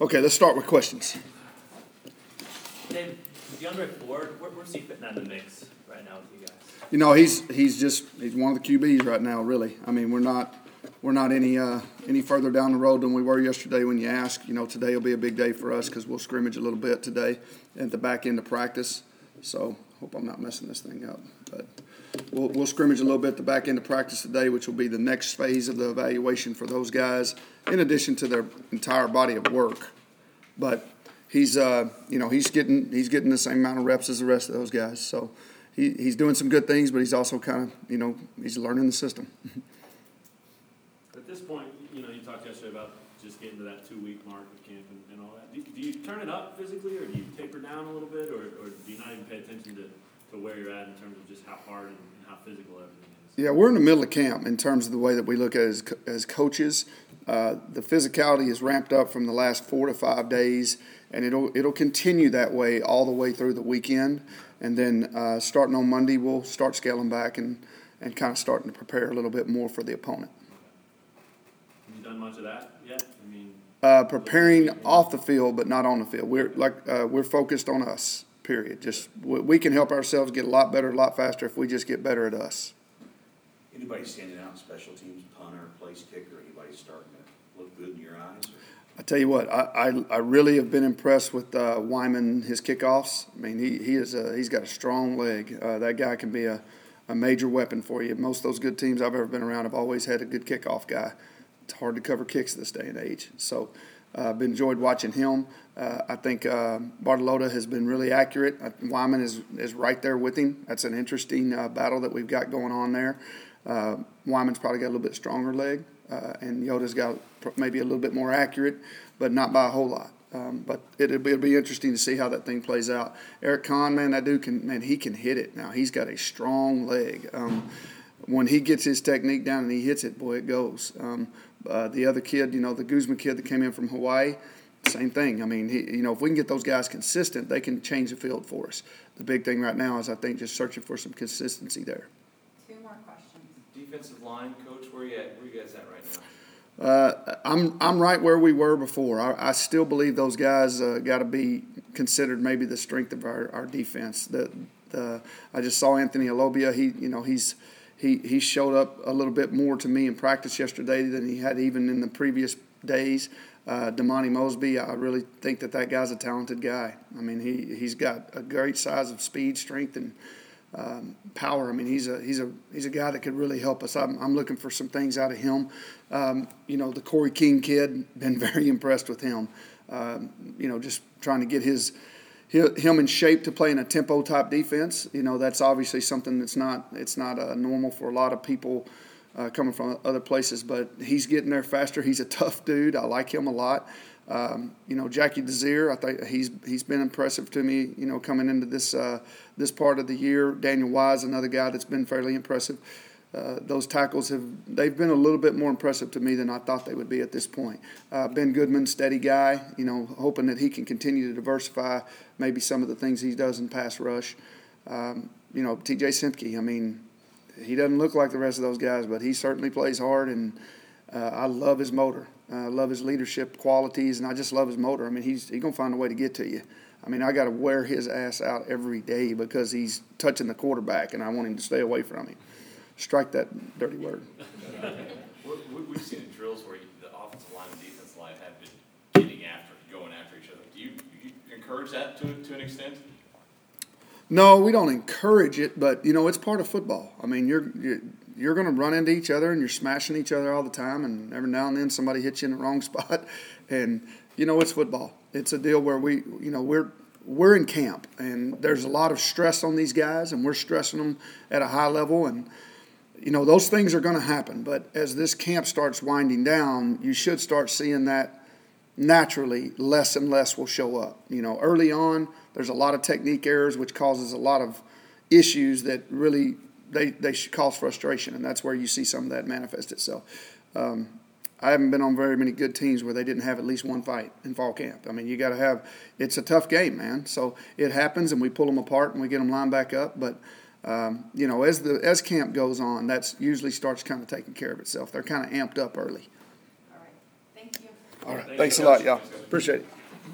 Okay, let's start with questions. Dave, Deondre Ford, where, where's he fitting in the mix right now with you guys? You know, he's he's just he's one of the QBs right now. Really, I mean, we're not we're not any uh, any further down the road than we were yesterday. When you ask, you know, today will be a big day for us because we'll scrimmage a little bit today at the back end of practice. So, hope I'm not messing this thing up, but. We'll, we'll scrimmage a little bit at the back end of practice today, which will be the next phase of the evaluation for those guys, in addition to their entire body of work. But he's, uh, you know, he's getting he's getting the same amount of reps as the rest of those guys. So he, he's doing some good things, but he's also kind of, you know, he's learning the system. At this point, you know, you talked yesterday about just getting to that two-week mark of camp and, and all that. Do, do you turn it up physically, or do you taper down a little bit, or, or do you not even pay attention to, to where you're at in terms of just how hard and, and how physical everything is? Yeah, we're in the middle of camp in terms of the way that we look at it as, as coaches. Uh, the physicality is ramped up from the last four to five days, and it'll it'll continue that way all the way through the weekend. And then uh, starting on Monday, we'll start scaling back and, and kind of starting to prepare a little bit more for the opponent. Have you done much of that yet? I mean, Uh, preparing off the field, but not on the field. We're like uh, we're focused on us. Period. Just we, can help ourselves get a lot better, a lot faster if we just get better at us. Anybody standing out in special teams, punter, place kicker, anybody starting to look good in your eyes? I tell you what, I, I, I really have been impressed with uh, Wyman his kickoffs. I mean, he he is a, he's got a strong leg. Uh, that guy can be a, a major weapon for you. Most of those good teams I've ever been around have always had a good kickoff guy. It's hard to cover kicks this day and age. So uh, I've enjoyed watching him. Uh, I think uh, Bartolotta has been really accurate. Wyman is is right there with him. That's an interesting uh, battle that we've got going on there. Uh, Wyman's probably got a little bit stronger leg, uh, and Yoda's got maybe a little bit more accurate, but not by a whole lot. Um, but it'll be, it'll be interesting to see how that thing plays out. Eric Kahn, man, that dude can, man, he can hit it now. He's got a strong leg. Um, when he gets his technique down and he hits it, boy, it goes. Um, uh, the other kid, you know, the Guzman kid that came in from Hawaii, same thing. I mean, he, you know, if we can get those guys consistent, they can change the field for us. The big thing right now is, I think, just searching for some consistency there. Two more questions. Defensive line, coach, where are you at? Where you guys at right now? Uh, I'm I'm right where we were before. I, I still believe those guys uh, got to be considered maybe the strength of our, our defense. The the I just saw Anthony Olobia. He you know he's he he showed up a little bit more to me in practice yesterday than he had even in the previous days. Uh, Damani Mosby, I really think that that guy's a talented guy. I mean, he he's got a great size of speed, strength, and um, power. I mean, he's a he's a he's a guy that could really help us. I'm, I'm looking for some things out of him. Um, you know, the Corey King kid, been very impressed with him. Um, you know, just trying to get his hi- him in shape to play in a tempo type defense. You know, that's obviously something that's not it's not uh, normal for a lot of people. Uh, coming from other places, but he's getting there faster. He's a tough dude. I like him a lot. Um, you know, Jacky Dezir, I think he's he's been impressive to me. You know, coming into this uh, this part of the year, Daniel Wise, another guy that's been fairly impressive. Uh, those tackles have they've been a little bit more impressive to me than I thought they would be at this point. Uh, ben Goodman, steady guy. You know, hoping that he can continue to diversify maybe some of the things he does in pass rush. Um, you know, T.J. Semke. I mean, he doesn't look like the rest of those guys, but he certainly plays hard, and uh, I love his motor. I love his leadership qualities, and I just love his motor. I mean, he's he's gonna find a way to get to you. I mean, I got to wear his ass out every day because he's touching the quarterback, and I want him to stay away from him. Strike that dirty word. We've seen in drills where you- the offensive line and defensive line have been getting after, going after each other. Do you, you encourage that to, to an extent? No, we don't encourage it, but you know it's part of football. I mean, you're you're, you're going to run into each other and you're smashing each other all the time, and every now and then somebody hits you in the wrong spot, and you know it's football. It's a deal where we, you know, we're we're in camp, and there's a lot of stress on these guys, and we're stressing them at a high level, and you know those things are going to happen. But as this camp starts winding down, you should start seeing that naturally less and less will show up. You know, early on, there's a lot of technique errors, which causes a lot of issues that really they they cause frustration, and that's where you see some of that manifest itself. Um, I haven't been on very many good teams where they didn't have at least one fight in fall camp. I mean, you got to have. It's a tough game, man. So it happens, and we pull them apart and we get them lined back up. But um, you know, as the as camp goes on, that's usually starts kind of taking care of itself. They're kind of amped up early. All right, thank you. All right, thanks a lot, y'all. Appreciate it.